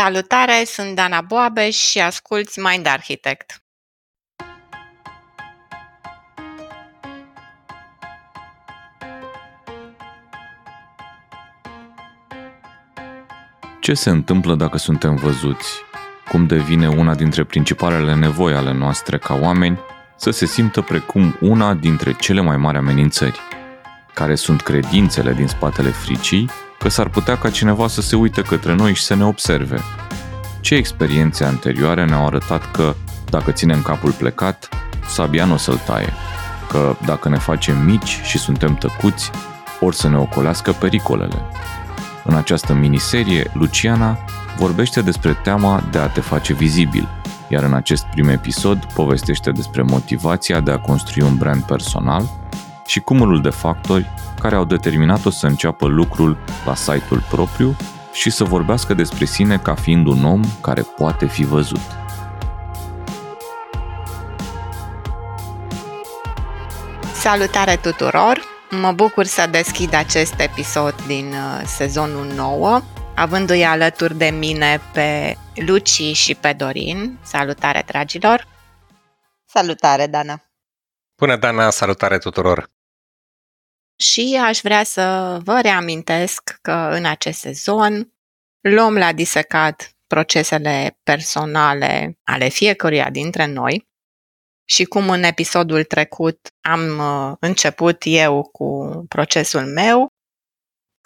Salutare, sunt Dana Boabeș și asculți Mind Architect. Ce se întâmplă dacă suntem văzuți? Cum devine una dintre principalele nevoi ale noastre ca oameni să se simtă precum una dintre cele mai mari amenințări? Care sunt credințele din spatele fricii că s-ar putea ca cineva să se uite către noi și să ne observe? Ce experiențe anterioare ne-au arătat că, dacă ținem capul plecat, sabia nu o să-l taie? Că dacă ne facem mici și suntem tăcuți, ori să ne ocolească pericolele? În această miniserie, Luciana vorbește despre teama de a te face vizibil, iar în acest prim episod povestește despre motivația de a construi un brand personal și cumulul de factori care au determinat-o să înceapă lucrul la site-ul propriu și să vorbească despre sine ca fiind un om care poate fi văzut. Salutare tuturor! Mă bucur să deschid acest episod din uh, sezonul 9, avându-i alături de mine pe Luci și pe Dorin. Salutare, dragilor! Salutare, Dana! Bună, Dana! Salutare tuturor! Și aș vrea să vă reamintesc că în acest sezon luăm la disecat procesele personale ale fiecăruia dintre noi și cum în episodul trecut am uh, început eu cu procesul meu,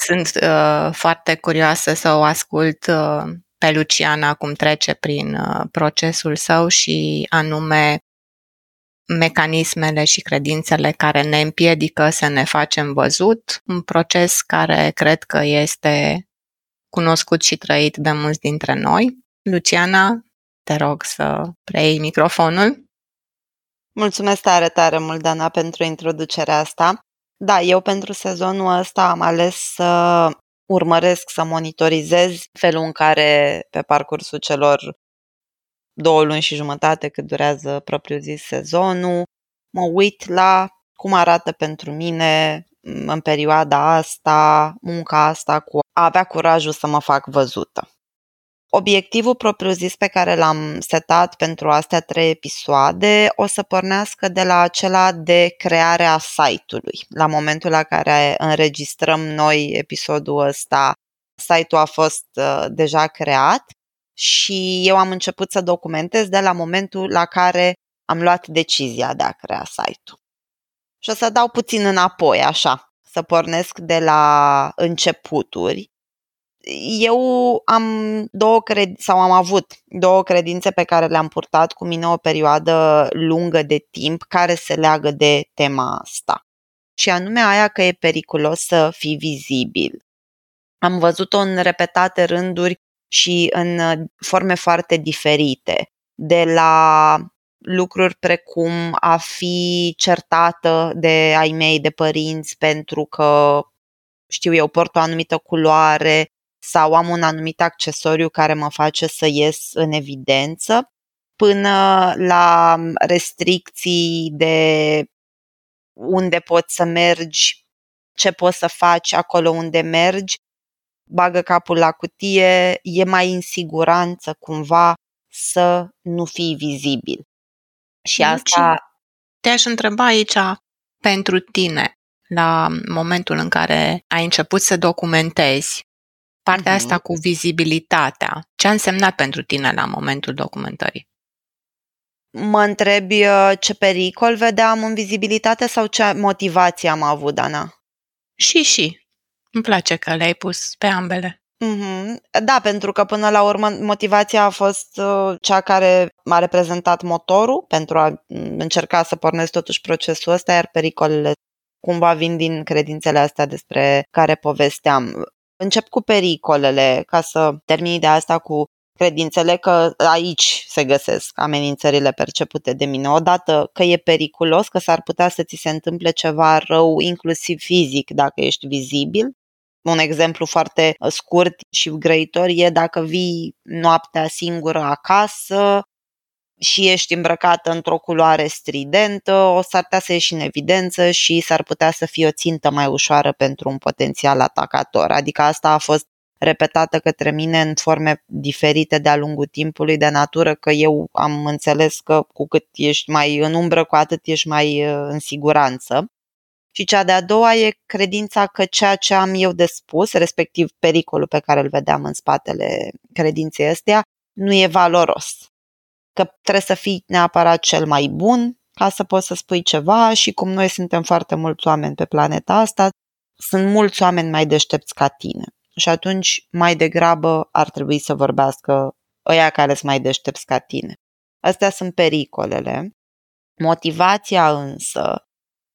sunt uh, foarte curioasă să o ascult uh, pe Luciana cum trece prin uh, procesul său și anume mecanismele și credințele care ne împiedică să ne facem văzut, un proces care cred că este cunoscut și trăit de mulți dintre noi. Luciana, te rog să preiei microfonul. Mulțumesc tare, tare mult, Dana, pentru introducerea asta. Da, eu pentru sezonul ăsta am ales să urmăresc, să monitorizez felul în care pe parcursul celor două luni și jumătate cât durează propriu zis sezonul, mă uit la cum arată pentru mine în perioada asta, munca asta cu a avea curajul să mă fac văzută. Obiectivul propriu-zis pe care l-am setat pentru astea trei episoade o să pornească de la acela de crearea site-ului. La momentul la care înregistrăm noi episodul ăsta, site-ul a fost uh, deja creat și eu am început să documentez de la momentul la care am luat decizia de a crea site-ul. Și o să dau puțin înapoi, așa, să pornesc de la începuturi eu am două cred- sau am avut două credințe pe care le-am purtat cu mine o perioadă lungă de timp care se leagă de tema asta. Și anume aia că e periculos să fii vizibil. Am văzut-o în repetate rânduri și în uh, forme foarte diferite. De la lucruri precum a fi certată de ai mei, de părinți, pentru că știu eu, port o anumită culoare sau am un anumit accesoriu care mă face să ies în evidență, până la restricții de unde poți să mergi, ce poți să faci acolo unde mergi, bagă capul la cutie, e mai în siguranță cumva să nu fii vizibil. Și asta... Te-aș întreba aici, pentru tine, la momentul în care ai început să documentezi partea uh-huh. asta cu vizibilitatea, ce a însemnat pentru tine la momentul documentării? Mă întrebi uh, ce pericol vedeam în vizibilitate sau ce motivație am avut, Dana? Și, și. Îmi place că le-ai pus pe ambele. Mm-hmm. Da, pentru că până la urmă motivația a fost uh, cea care m-a reprezentat motorul pentru a mm, încerca să pornesc totuși procesul ăsta, iar pericolele cumva vin din credințele astea despre care povesteam. Încep cu pericolele, ca să termin de asta cu credințele că aici se găsesc amenințările percepute de mine. Odată că e periculos, că s-ar putea să ți se întâmple ceva rău, inclusiv fizic, dacă ești vizibil. Un exemplu foarte scurt și grăitor e dacă vii noaptea singură acasă și ești îmbrăcată într-o culoare stridentă, o s-ar putea să ieși în evidență și s-ar putea să fie o țintă mai ușoară pentru un potențial atacator. Adică asta a fost repetată către mine în forme diferite de-a lungul timpului, de natură că eu am înțeles că cu cât ești mai în umbră, cu atât ești mai uh, în siguranță. Și cea de-a doua e credința că ceea ce am eu de spus, respectiv pericolul pe care îl vedeam în spatele credinței astea, nu e valoros. Că trebuie să fii neapărat cel mai bun ca să poți să spui ceva și cum noi suntem foarte mulți oameni pe planeta asta, sunt mulți oameni mai deștepți ca tine. Și atunci, mai degrabă, ar trebui să vorbească ăia care sunt mai deștepți ca tine. Astea sunt pericolele. Motivația însă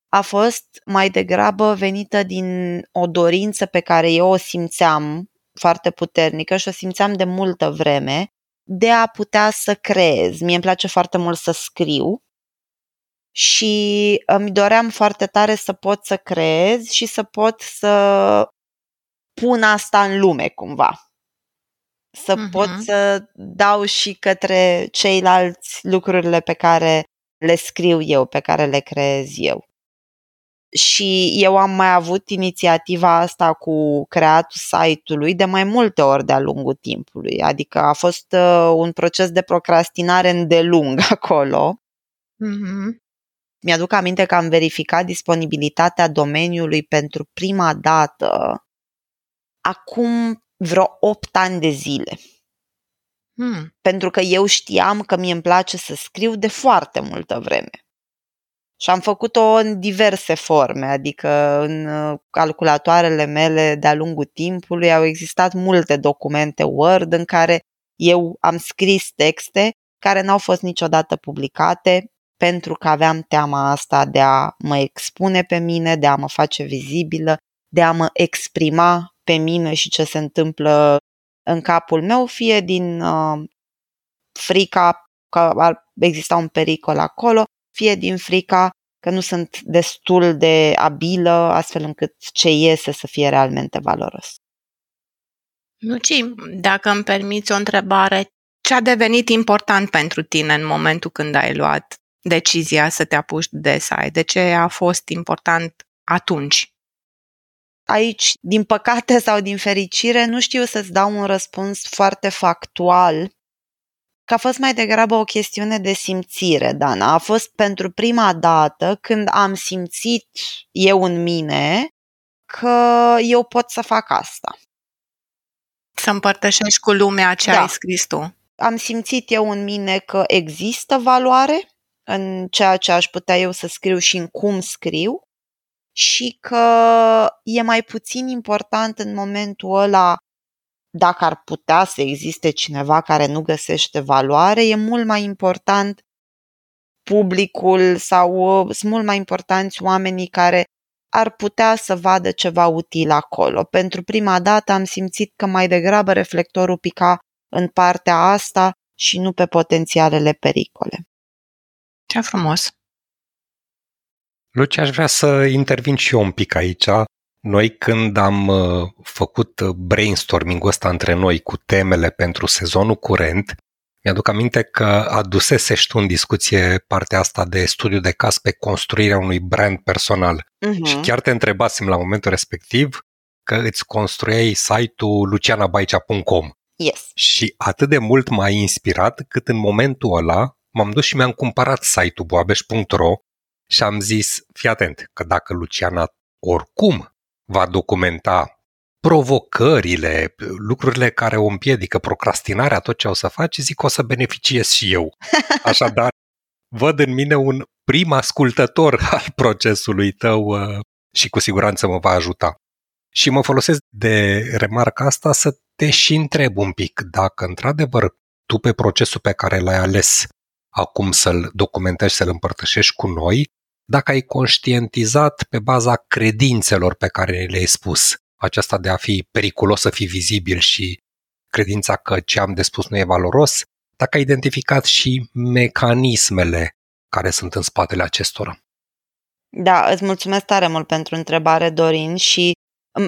a fost mai degrabă venită din o dorință pe care eu o simțeam foarte puternică și o simțeam de multă vreme de a putea să creez. Mie îmi place foarte mult să scriu și îmi doream foarte tare să pot să creez și să pot să pun asta în lume cumva. Să uh-huh. pot să dau și către ceilalți lucrurile pe care le scriu eu, pe care le creez eu. Și eu am mai avut inițiativa asta cu creatul site-ului de mai multe ori de-a lungul timpului. Adică a fost uh, un proces de procrastinare îndelung acolo. Uh-huh. Mi-aduc aminte că am verificat disponibilitatea domeniului pentru prima dată acum vreo 8 ani de zile. Hmm. Pentru că eu știam că mie îmi place să scriu de foarte multă vreme. Și am făcut-o în diverse forme, adică în uh, calculatoarele mele de-a lungul timpului au existat multe documente Word în care eu am scris texte care n-au fost niciodată publicate pentru că aveam teama asta de a mă expune pe mine, de a mă face vizibilă, de a mă exprima pe mine și ce se întâmplă în capul meu, fie din uh, frica că ar exista un pericol acolo, fie din frica că nu sunt destul de abilă astfel încât ce iese să fie realmente valoros. Luci, dacă îmi permiți o întrebare, ce a devenit important pentru tine în momentul când ai luat decizia să te apuci de site? De ce a fost important atunci? Aici, din păcate sau din fericire, nu știu să-ți dau un răspuns foarte factual, că a fost mai degrabă o chestiune de simțire, Dana. A fost pentru prima dată când am simțit eu în mine că eu pot să fac asta. Să împărtășești cu lumea ce da. ai scris tu. Am simțit eu în mine că există valoare în ceea ce aș putea eu să scriu și în cum scriu și că e mai puțin important în momentul ăla dacă ar putea să existe cineva care nu găsește valoare, e mult mai important publicul sau uh, sunt mult mai importanți oamenii care ar putea să vadă ceva util acolo. Pentru prima dată am simțit că mai degrabă reflectorul pica în partea asta și nu pe potențialele pericole. Ce frumos! Luci, aș vrea să intervin și eu un pic aici. Noi când am uh, făcut brainstorming-ul ăsta între noi cu temele pentru sezonul curent, mi-aduc aminte că adusese tu în discuție partea asta de studiu de caz pe construirea unui brand personal. Uh-huh. Și chiar te întrebasem la momentul respectiv că îți construiai site-ul lucianabaicea.com. Yes. Și atât de mult m-a inspirat cât în momentul ăla m-am dus și mi-am cumpărat site-ul boabeș.ro și am zis, fii atent, că dacă Luciana oricum va documenta provocările, lucrurile care o împiedică, procrastinarea, tot ce o să faci, zic că o să beneficiez și eu. Așadar, văd în mine un prim ascultător al procesului tău uh, și cu siguranță mă va ajuta. Și mă folosesc de remarca asta să te și întreb un pic dacă într-adevăr tu pe procesul pe care l-ai ales acum să-l documentezi, să-l împărtășești cu noi, dacă ai conștientizat pe baza credințelor pe care le-ai spus, aceasta de a fi periculos să fii vizibil și credința că ce am de spus nu e valoros, dacă ai identificat și mecanismele care sunt în spatele acestora. Da, îți mulțumesc tare mult pentru întrebare, Dorin, și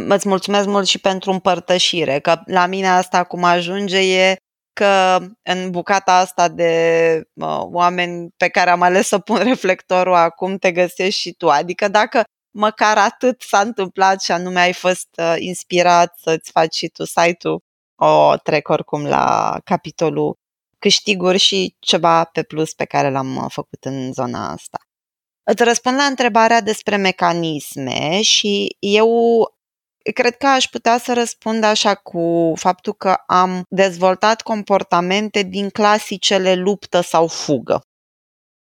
îți mulțumesc mult și pentru împărtășire, că la mine asta cum ajunge e că în bucata asta de uh, oameni pe care am ales să pun reflectorul acum te găsești și tu. Adică dacă măcar atât s-a întâmplat și anume ai fost uh, inspirat să-ți faci și tu site-ul. O trec oricum la capitolul câștiguri și ceva pe plus pe care l-am uh, făcut în zona asta. Îți răspund la întrebarea despre mecanisme și eu cred că aș putea să răspund așa cu faptul că am dezvoltat comportamente din clasicele luptă sau fugă.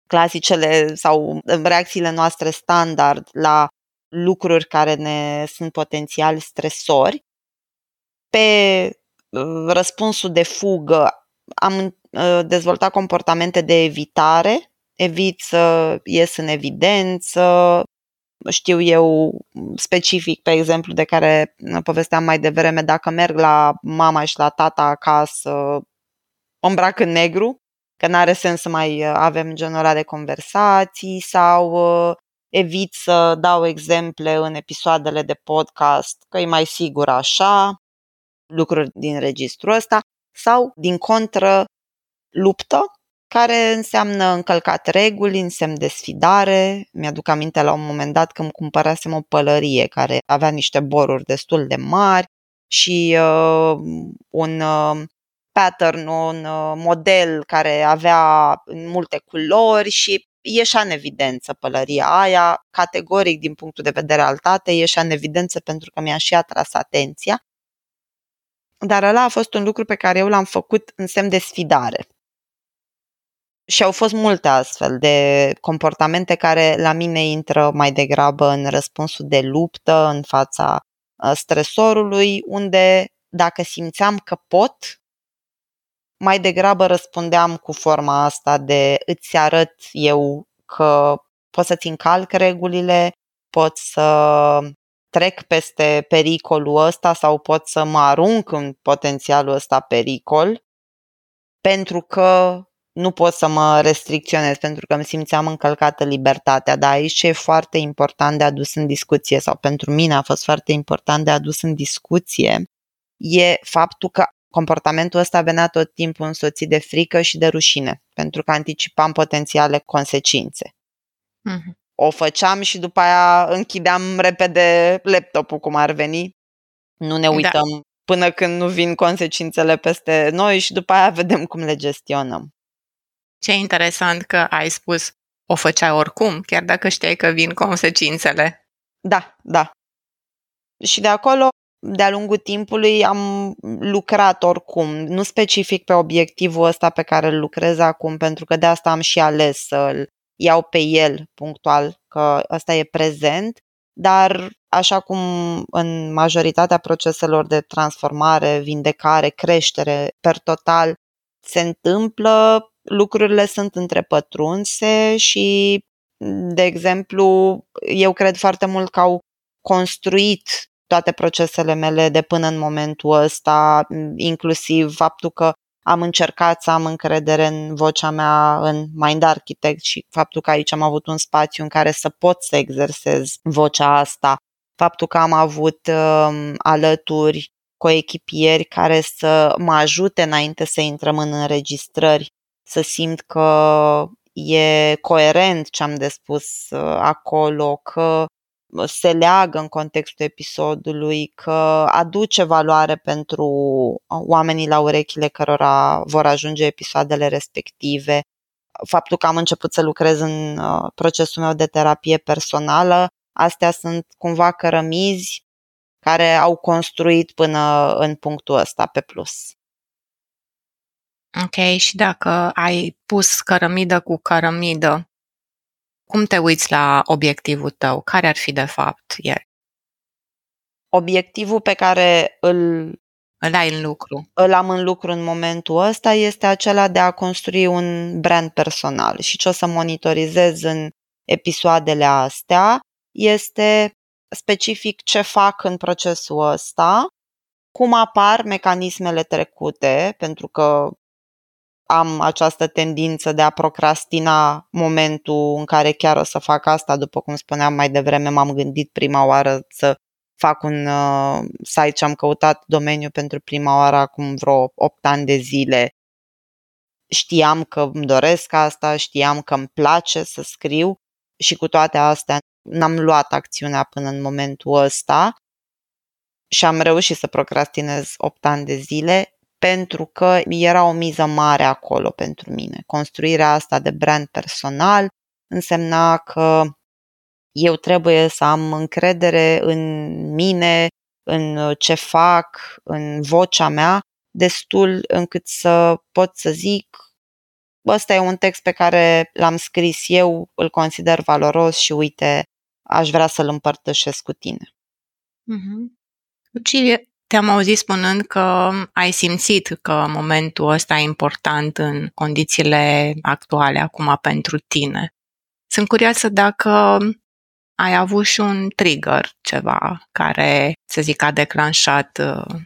Clasicele sau reacțiile noastre standard la lucruri care ne sunt potențial stresori. Pe uh, răspunsul de fugă am uh, dezvoltat comportamente de evitare, evit să ies în evidență, știu eu specific, pe exemplu, de care povesteam mai devreme, dacă merg la mama și la tata acasă, o îmbrac în negru, că n-are sens să mai avem genul ăla de conversații sau uh, evit să dau exemple în episoadele de podcast, că e mai sigur așa, lucruri din registrul ăsta, sau, din contră, luptă, care înseamnă încălcat reguli, însemn de sfidare. Mi-aduc aminte la un moment dat când cumpărasem o pălărie care avea niște boruri destul de mari și uh, un uh, pattern, un uh, model care avea multe culori și ieșea în evidență pălăria aia, categoric din punctul de vedere al tatei, ieșea în evidență pentru că mi-a și atras atenția. Dar ăla a fost un lucru pe care eu l-am făcut în semn de sfidare. Și au fost multe astfel de comportamente care la mine intră mai degrabă în răspunsul de luptă în fața uh, stresorului, unde dacă simțeam că pot, mai degrabă răspundeam cu forma asta de îți arăt eu că pot să-ți încalc regulile, pot să trec peste pericolul ăsta sau pot să mă arunc în potențialul ăsta pericol pentru că nu pot să mă restricționez pentru că îmi simțeam încălcată libertatea, dar aici ce e foarte important de adus în discuție sau pentru mine a fost foarte important de adus în discuție e faptul că comportamentul ăsta venea tot timpul însoțit de frică și de rușine, pentru că anticipam potențiale consecințe. Mm-hmm. O făceam și după aia închideam repede laptopul cum ar veni. Nu ne da. uităm da. până când nu vin consecințele peste noi și după aia vedem cum le gestionăm. Ce interesant că ai spus o făceai oricum, chiar dacă știai că vin consecințele. Da, da. Și de acolo, de-a lungul timpului, am lucrat oricum, nu specific pe obiectivul ăsta pe care îl lucrez acum, pentru că de asta am și ales să-l iau pe el punctual, că ăsta e prezent, dar așa cum în majoritatea proceselor de transformare, vindecare, creștere, per total, se întâmplă lucrurile sunt întrepătrunse și, de exemplu, eu cred foarte mult că au construit toate procesele mele de până în momentul ăsta, inclusiv faptul că am încercat să am încredere în vocea mea în Mind Architect și faptul că aici am avut un spațiu în care să pot să exersez vocea asta, faptul că am avut uh, alături coechipieri care să mă ajute înainte să intrăm în înregistrări să simt că e coerent ce am de spus uh, acolo, că se leagă în contextul episodului, că aduce valoare pentru oamenii la urechile cărora vor ajunge episoadele respective. Faptul că am început să lucrez în uh, procesul meu de terapie personală, astea sunt cumva cărămizi care au construit până în punctul ăsta pe plus. Ok, și dacă ai pus cărămidă cu cărămidă, cum te uiți la obiectivul tău? Care ar fi de fapt el? Obiectivul pe care îl, îl ai în lucru. Îl am în lucru în momentul ăsta este acela de a construi un brand personal și ce o să monitorizez în episoadele astea este specific ce fac în procesul ăsta, cum apar mecanismele trecute, pentru că am această tendință de a procrastina momentul în care chiar o să fac asta, după cum spuneam mai devreme, m-am gândit prima oară să fac un uh, site și am căutat domeniu pentru prima oară acum vreo 8 ani de zile. Știam că îmi doresc asta, știam că îmi place să scriu și cu toate astea n-am luat acțiunea până în momentul ăsta și am reușit să procrastinez 8 ani de zile pentru că era o miză mare acolo pentru mine. Construirea asta de brand personal însemna că eu trebuie să am încredere în mine, în ce fac, în vocea mea, destul încât să pot să zic ăsta e un text pe care l-am scris eu, îl consider valoros și uite, aș vrea să-l împărtășesc cu tine. Mm-hmm. Lucie, te-am auzit spunând că ai simțit că momentul ăsta e important în condițiile actuale acum pentru tine. Sunt curioasă dacă ai avut și un trigger, ceva care, să zic, a declanșat uh,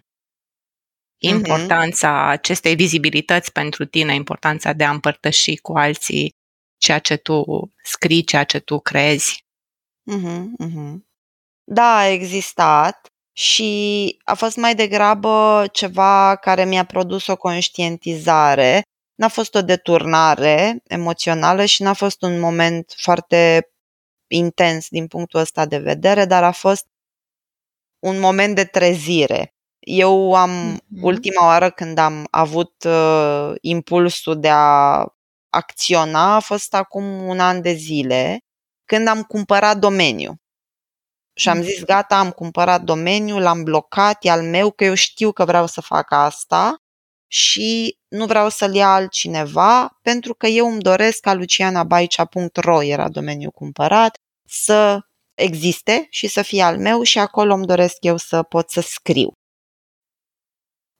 importanța mm-hmm. acestei vizibilități pentru tine, importanța de a împărtăși cu alții ceea ce tu scrii, ceea ce tu crezi. Mm-hmm, mm-hmm. Da, a existat și a fost mai degrabă ceva care mi-a produs o conștientizare. N-a fost o deturnare emoțională și n-a fost un moment foarte intens din punctul ăsta de vedere, dar a fost un moment de trezire. Eu am, mm-hmm. ultima oară când am avut uh, impulsul de a acționa a fost acum un an de zile, când am cumpărat domeniu. Și am zis, gata, am cumpărat domeniul, l-am blocat, e al meu, că eu știu că vreau să fac asta și nu vreau să-l ia altcineva, pentru că eu îmi doresc ca lucianabaicea.ro era domeniul cumpărat, să existe și să fie al meu și acolo îmi doresc eu să pot să scriu.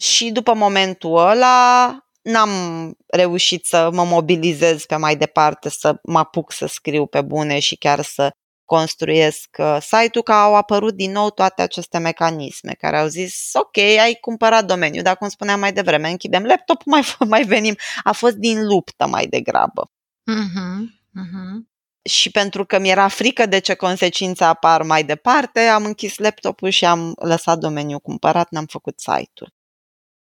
Și după momentul ăla n-am reușit să mă mobilizez pe mai departe, să mă apuc să scriu pe bune și chiar să construiesc uh, site-ul, că au apărut din nou toate aceste mecanisme care au zis, ok, ai cumpărat domeniul, dar cum spuneam mai devreme, închidem laptop, mai, mai venim. A fost din luptă mai degrabă. Uh-huh, uh-huh. Și pentru că mi-era frică de ce consecințe apar mai departe, am închis laptopul și am lăsat domeniul cumpărat, n-am făcut site-ul.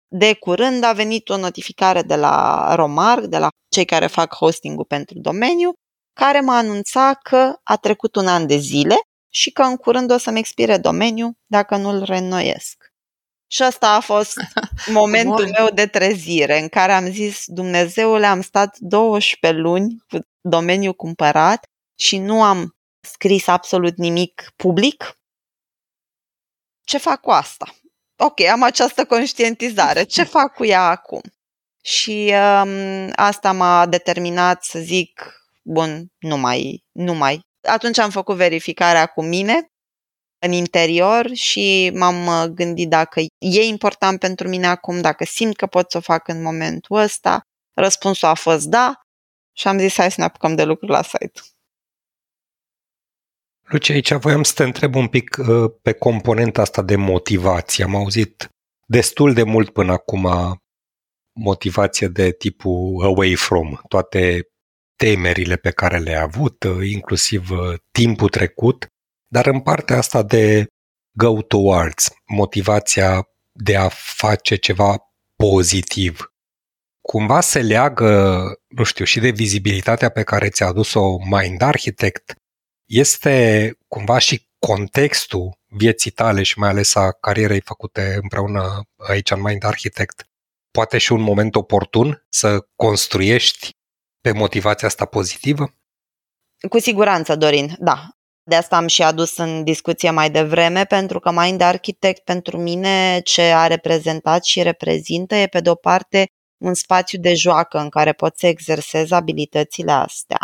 De curând a venit o notificare de la Romark, de la cei care fac hosting-ul pentru domeniu, care mă anunța că a trecut un an de zile și că în curând o să-mi expire domeniul dacă nu-l reînnoiesc. Și ăsta a fost momentul meu de trezire în care am zis, Dumnezeule, am stat 12 luni cu domeniul cumpărat și nu am scris absolut nimic public. Ce fac cu asta? Ok, am această conștientizare. Ce fac cu ea acum? Și um, asta m-a determinat să zic, bun, nu mai, nu mai. Atunci am făcut verificarea cu mine în interior și m-am uh, gândit dacă e important pentru mine acum, dacă simt că pot să o fac în momentul ăsta. Răspunsul a fost da și am zis hai să ne apucăm de lucru la site. Luce, aici voiam să te întreb un pic uh, pe componenta asta de motivație. Am auzit destul de mult până acum motivație de tipul away from, toate temerile pe care le-ai avut, uh, inclusiv uh, timpul trecut, dar în partea asta de go towards, motivația de a face ceva pozitiv, cumva se leagă, nu știu, și de vizibilitatea pe care ți-a adus-o Mind Architect, este cumva și contextul vieții tale și mai ales a carierei făcute împreună aici în Mind Architect, poate și un moment oportun să construiești pe motivația asta pozitivă? Cu siguranță, Dorin, da. De asta am și adus în discuție mai devreme, pentru că Mind Architect pentru mine ce a reprezentat și reprezintă e pe de o parte un spațiu de joacă în care pot să exersez abilitățile astea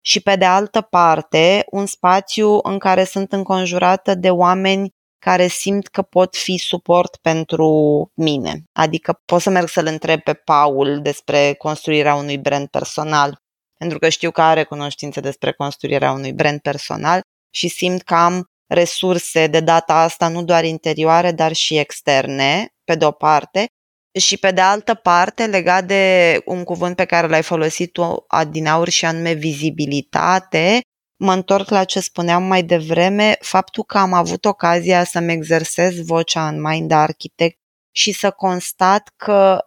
și pe de altă parte un spațiu în care sunt înconjurată de oameni care simt că pot fi suport pentru mine. Adică pot să merg să-l întreb pe Paul despre construirea unui brand personal, pentru că știu că are cunoștințe despre construirea unui brand personal și simt că am resurse de data asta nu doar interioare, dar și externe, pe de o parte, și pe de altă parte, legat de un cuvânt pe care l-ai folosit tu adinaur și anume vizibilitate, mă întorc la ce spuneam mai devreme, faptul că am avut ocazia să-mi exersez vocea în Mind Architect și să constat că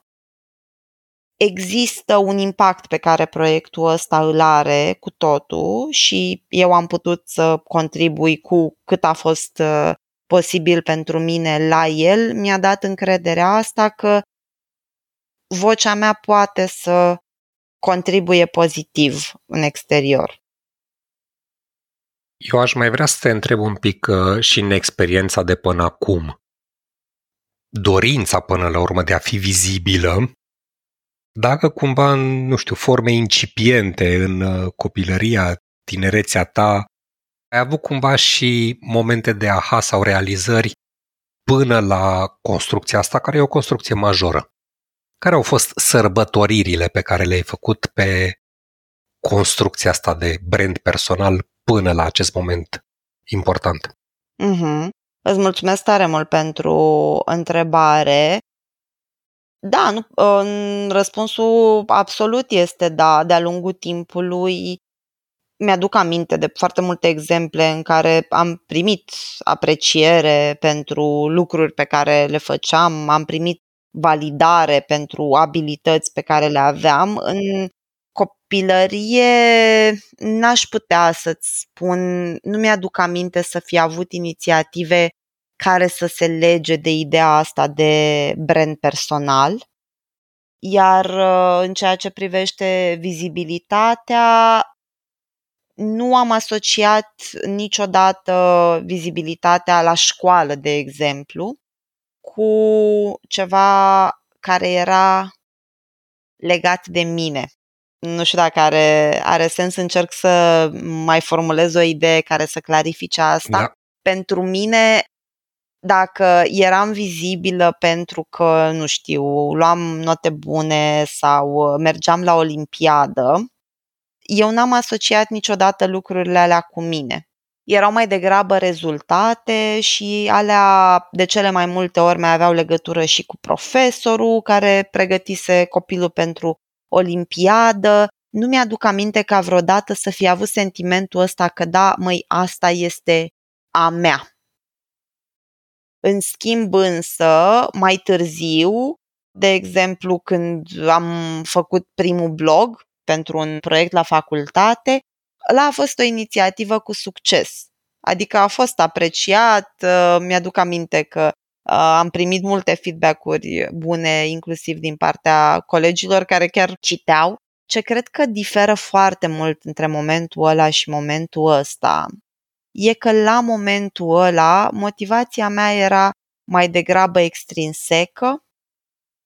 există un impact pe care proiectul ăsta îl are cu totul și eu am putut să contribui cu cât a fost uh, posibil pentru mine la el, mi-a dat încrederea asta că vocea mea poate să contribuie pozitiv în exterior. Eu aș mai vrea să te întreb un pic uh, și în experiența de până acum. Dorința până la urmă de a fi vizibilă, dacă cumva în, nu știu, forme incipiente în uh, copilăria, tinerețea ta, ai avut cumva și momente de aha sau realizări până la construcția asta, care e o construcție majoră. Care au fost sărbătoririle pe care le-ai făcut pe construcția asta de brand personal până la acest moment important? Mm-hmm. Îți mulțumesc tare mult pentru întrebare. Da, nu, răspunsul absolut este da. De-a lungul timpului mi-aduc aminte de foarte multe exemple în care am primit apreciere pentru lucruri pe care le făceam, am primit validare pentru abilități pe care le aveam. În copilărie n-aș putea să-ți spun, nu mi-aduc aminte să fi avut inițiative care să se lege de ideea asta de brand personal. Iar uh, în ceea ce privește vizibilitatea, nu am asociat niciodată vizibilitatea la școală, de exemplu, cu ceva care era legat de mine. Nu știu dacă are, are sens, încerc să mai formulez o idee care să clarifice asta. Da. Pentru mine, dacă eram vizibilă pentru că, nu știu, luam note bune sau mergeam la Olimpiadă, eu n-am asociat niciodată lucrurile alea cu mine. Erau mai degrabă rezultate și alea de cele mai multe ori mai aveau legătură și cu profesorul care pregătise copilul pentru olimpiadă. Nu mi-aduc aminte ca vreodată să fi avut sentimentul ăsta că da, măi, asta este a mea. În schimb însă, mai târziu, de exemplu când am făcut primul blog pentru un proiect la facultate, ăla a fost o inițiativă cu succes. Adică a fost apreciat, uh, mi-aduc aminte că uh, am primit multe feedback-uri bune, inclusiv din partea colegilor care chiar citeau. Ce cred că diferă foarte mult între momentul ăla și momentul ăsta e că la momentul ăla motivația mea era mai degrabă extrinsecă.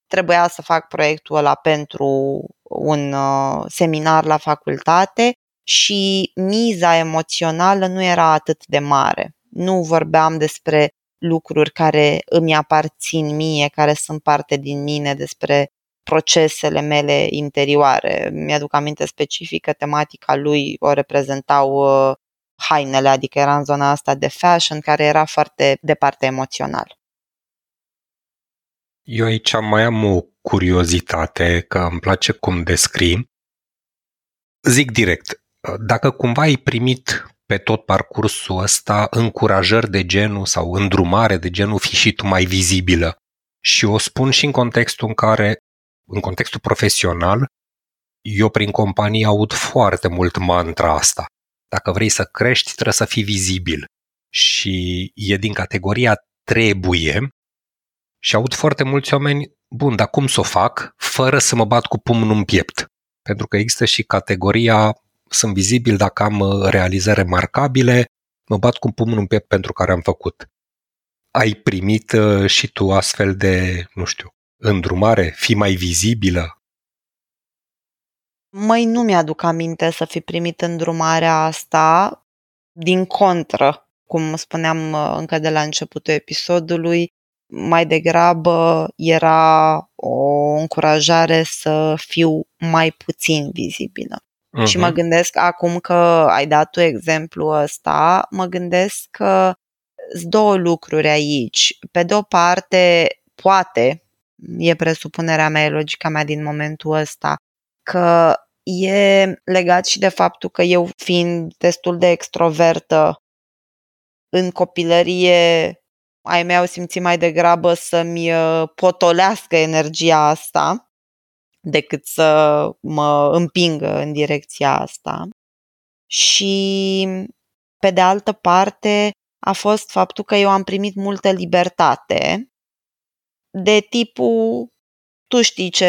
Trebuia să fac proiectul ăla pentru un uh, seminar la facultate și miza emoțională nu era atât de mare. Nu vorbeam despre lucruri care îmi aparțin mie, care sunt parte din mine, despre procesele mele interioare. Mi-aduc aminte specific că tematica lui o reprezentau uh, hainele, adică era în zona asta de fashion, care era foarte departe emoțional. Eu aici mai am o curiozitate, că îmi place cum descrii. Zic direct, dacă cumva ai primit pe tot parcursul ăsta încurajări de genul sau îndrumare de genul fi și tu mai vizibilă. Și o spun și în contextul în care, în contextul profesional, eu prin companie aud foarte mult mantra asta. Dacă vrei să crești, trebuie să fii vizibil. Și e din categoria trebuie și aud foarte mulți oameni, bun, dar cum să o fac fără să mă bat cu pumnul în piept? Pentru că există și categoria sunt vizibil dacă am uh, realizări remarcabile, mă bat cu pumnul în piept pentru care am făcut. Ai primit uh, și tu astfel de, nu știu, îndrumare, fi mai vizibilă? Măi, nu mi-aduc aminte să fi primit îndrumarea asta. Din contră, cum spuneam uh, încă de la începutul episodului, mai degrabă era o încurajare să fiu mai puțin vizibilă. Uh-huh. Și mă mhm. gândesc acum că ai dat tu exemplu ăsta, mă gândesc că sunt două lucruri aici. Pe de o parte, poate, e presupunerea mea, e logica mea din momentul ăsta, că e legat și de faptul că eu fiind destul de extrovertă în copilărie ai mei au simțit mai degrabă să-mi uh, potolească energia asta decât să mă împingă în direcția asta. Și, pe de altă parte, a fost faptul că eu am primit multă libertate de tipul tu știi ce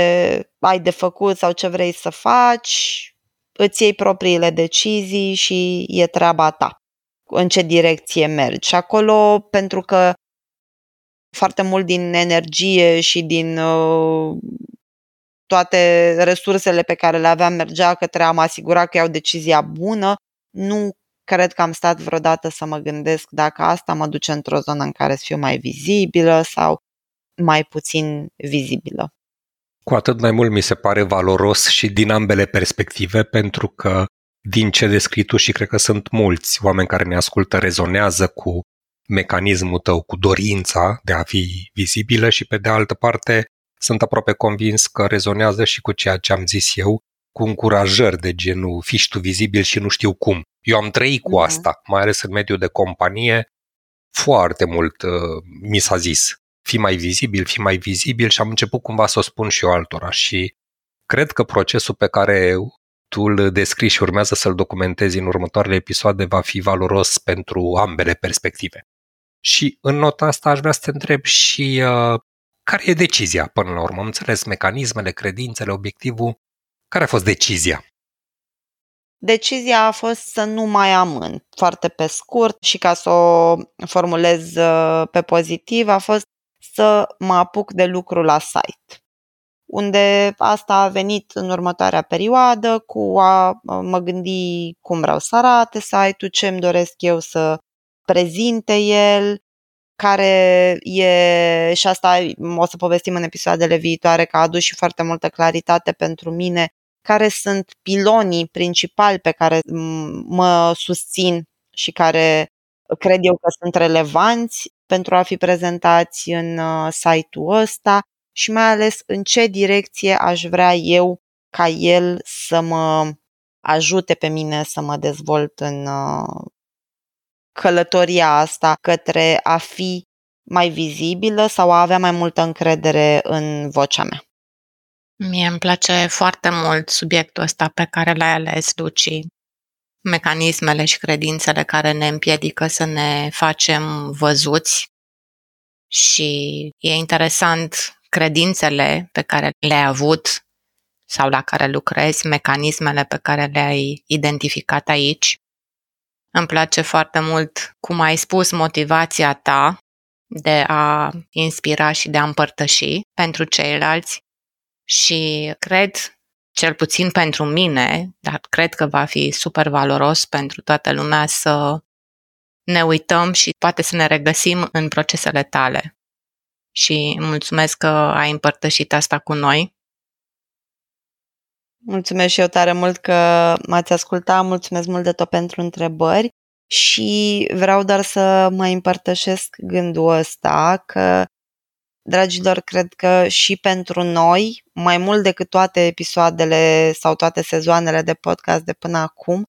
ai de făcut sau ce vrei să faci, îți iei propriile decizii și e treaba ta în ce direcție mergi. Și acolo, pentru că foarte mult din energie și din uh, toate resursele pe care le aveam mergea către a mă asigura că iau decizia bună, nu cred că am stat vreodată să mă gândesc dacă asta mă duce într-o zonă în care să fiu mai vizibilă sau mai puțin vizibilă. Cu atât mai mult mi se pare valoros și din ambele perspective, pentru că din ce descrii tu și cred că sunt mulți oameni care ne ascultă, rezonează cu mecanismul tău, cu dorința de a fi vizibilă și pe de altă parte sunt aproape convins că rezonează și cu ceea ce am zis eu, cu încurajări de genul fiși tu vizibil și nu știu cum. Eu am trăit cu mhm. asta, mai ales în mediul de companie, foarte mult uh, mi s-a zis fi mai vizibil, fi mai vizibil și am început cumva să o spun și eu altora și cred că procesul pe care tu îl descrii și urmează să-l documentezi în următoarele episoade va fi valoros pentru ambele perspective. Și în nota asta aș vrea să te întreb și uh, care e decizia până la urmă? Am înțeles mecanismele, credințele, obiectivul. Care a fost decizia? Decizia a fost să nu mai amân, foarte pe scurt și ca să o formulez uh, pe pozitiv, a fost să mă apuc de lucru la site unde asta a venit în următoarea perioadă cu a mă gândi cum vreau să arate site-ul, ce îmi doresc eu să prezinte el, care e, și asta o să povestim în episoadele viitoare, că a adus și foarte multă claritate pentru mine, care sunt pilonii principali pe care mă susțin și care cred eu că sunt relevanți pentru a fi prezentați în uh, site-ul ăsta și mai ales în ce direcție aș vrea eu ca el să mă ajute pe mine să mă dezvolt în uh, călătoria asta către a fi mai vizibilă sau a avea mai multă încredere în vocea mea. Mie îmi place foarte mult subiectul ăsta pe care l-ai ales, Luci. Mecanismele și credințele care ne împiedică să ne facem văzuți și e interesant credințele pe care le-ai avut sau la care lucrezi, mecanismele pe care le-ai identificat aici. Îmi place foarte mult cum ai spus motivația ta de a inspira și de a împărtăși pentru ceilalți și cred, cel puțin pentru mine, dar cred că va fi super valoros pentru toată lumea să ne uităm și poate să ne regăsim în procesele tale. Și mulțumesc că ai împărtășit asta cu noi. Mulțumesc și eu tare mult că m-ați ascultat, mulțumesc mult de tot pentru întrebări și vreau doar să mai împărtășesc gândul ăsta că, dragilor, cred că și pentru noi, mai mult decât toate episoadele sau toate sezoanele de podcast de până acum,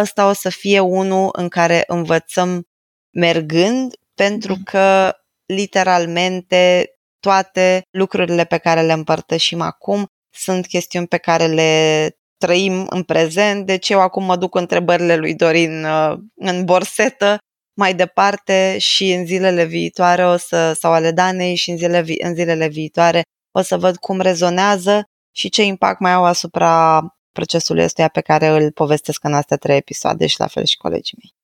ăsta o să fie unul în care învățăm mergând, pentru mm. că literalmente toate lucrurile pe care le împărtășim acum sunt chestiuni pe care le trăim în prezent, deci eu acum mă duc întrebările lui Dorin uh, în borsetă mai departe și în zilele viitoare o să, sau ale Danei și în, zile, în zilele viitoare o să văd cum rezonează și ce impact mai au asupra procesului ăstuia pe care îl povestesc în astea trei episoade și la fel și colegii mei.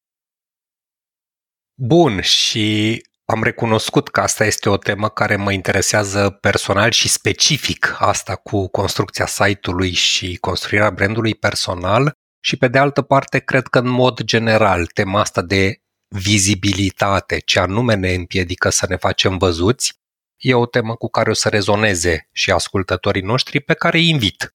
Bun, și am recunoscut că asta este o temă care mă interesează personal și specific, asta cu construcția site-ului și construirea brandului personal. Și pe de altă parte cred că în mod general tema asta de vizibilitate, ce anume ne împiedică să ne facem văzuți, e o temă cu care o să rezoneze și ascultătorii noștri pe care îi invit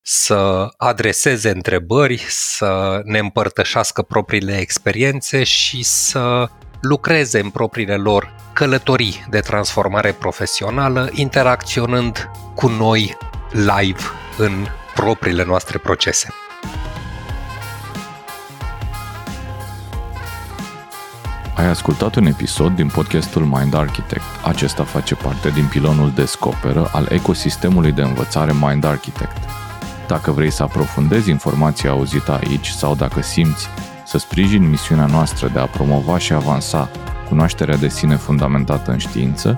să adreseze întrebări, să ne împărtășească propriile experiențe și să lucreze în propriile lor călătorii de transformare profesională, interacționând cu noi live în propriile noastre procese. Ai ascultat un episod din podcastul Mind Architect. Acesta face parte din pilonul Descoperă al ecosistemului de învățare Mind Architect. Dacă vrei să aprofundezi informația auzită aici sau dacă simți să sprijini misiunea noastră de a promova și avansa cunoașterea de sine fundamentată în știință,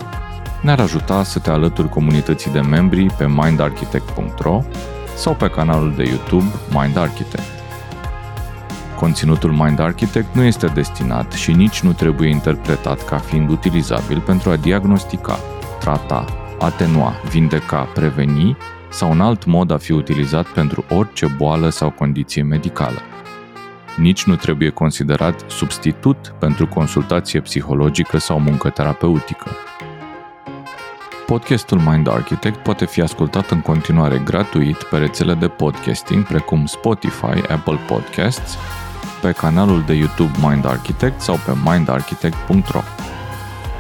ne-ar ajuta să te alături comunității de membri pe mindarchitect.ro sau pe canalul de YouTube Mind Architect. Conținutul Mind Architect nu este destinat și nici nu trebuie interpretat ca fiind utilizabil pentru a diagnostica, trata, atenua, vindeca, preveni sau un alt mod a fi utilizat pentru orice boală sau condiție medicală. Nici nu trebuie considerat substitut pentru consultație psihologică sau muncă terapeutică. Podcastul Mind Architect poate fi ascultat în continuare gratuit pe rețele de podcasting precum Spotify, Apple Podcasts pe canalul de YouTube Mind Architect sau pe mindarchitect.ro.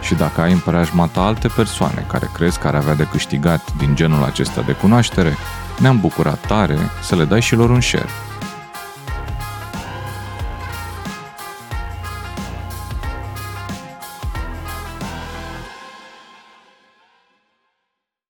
Și dacă ai în preajma ta alte persoane care crezi că ar avea de câștigat din genul acesta de cunoaștere, ne-am bucurat tare să le dai și lor un share.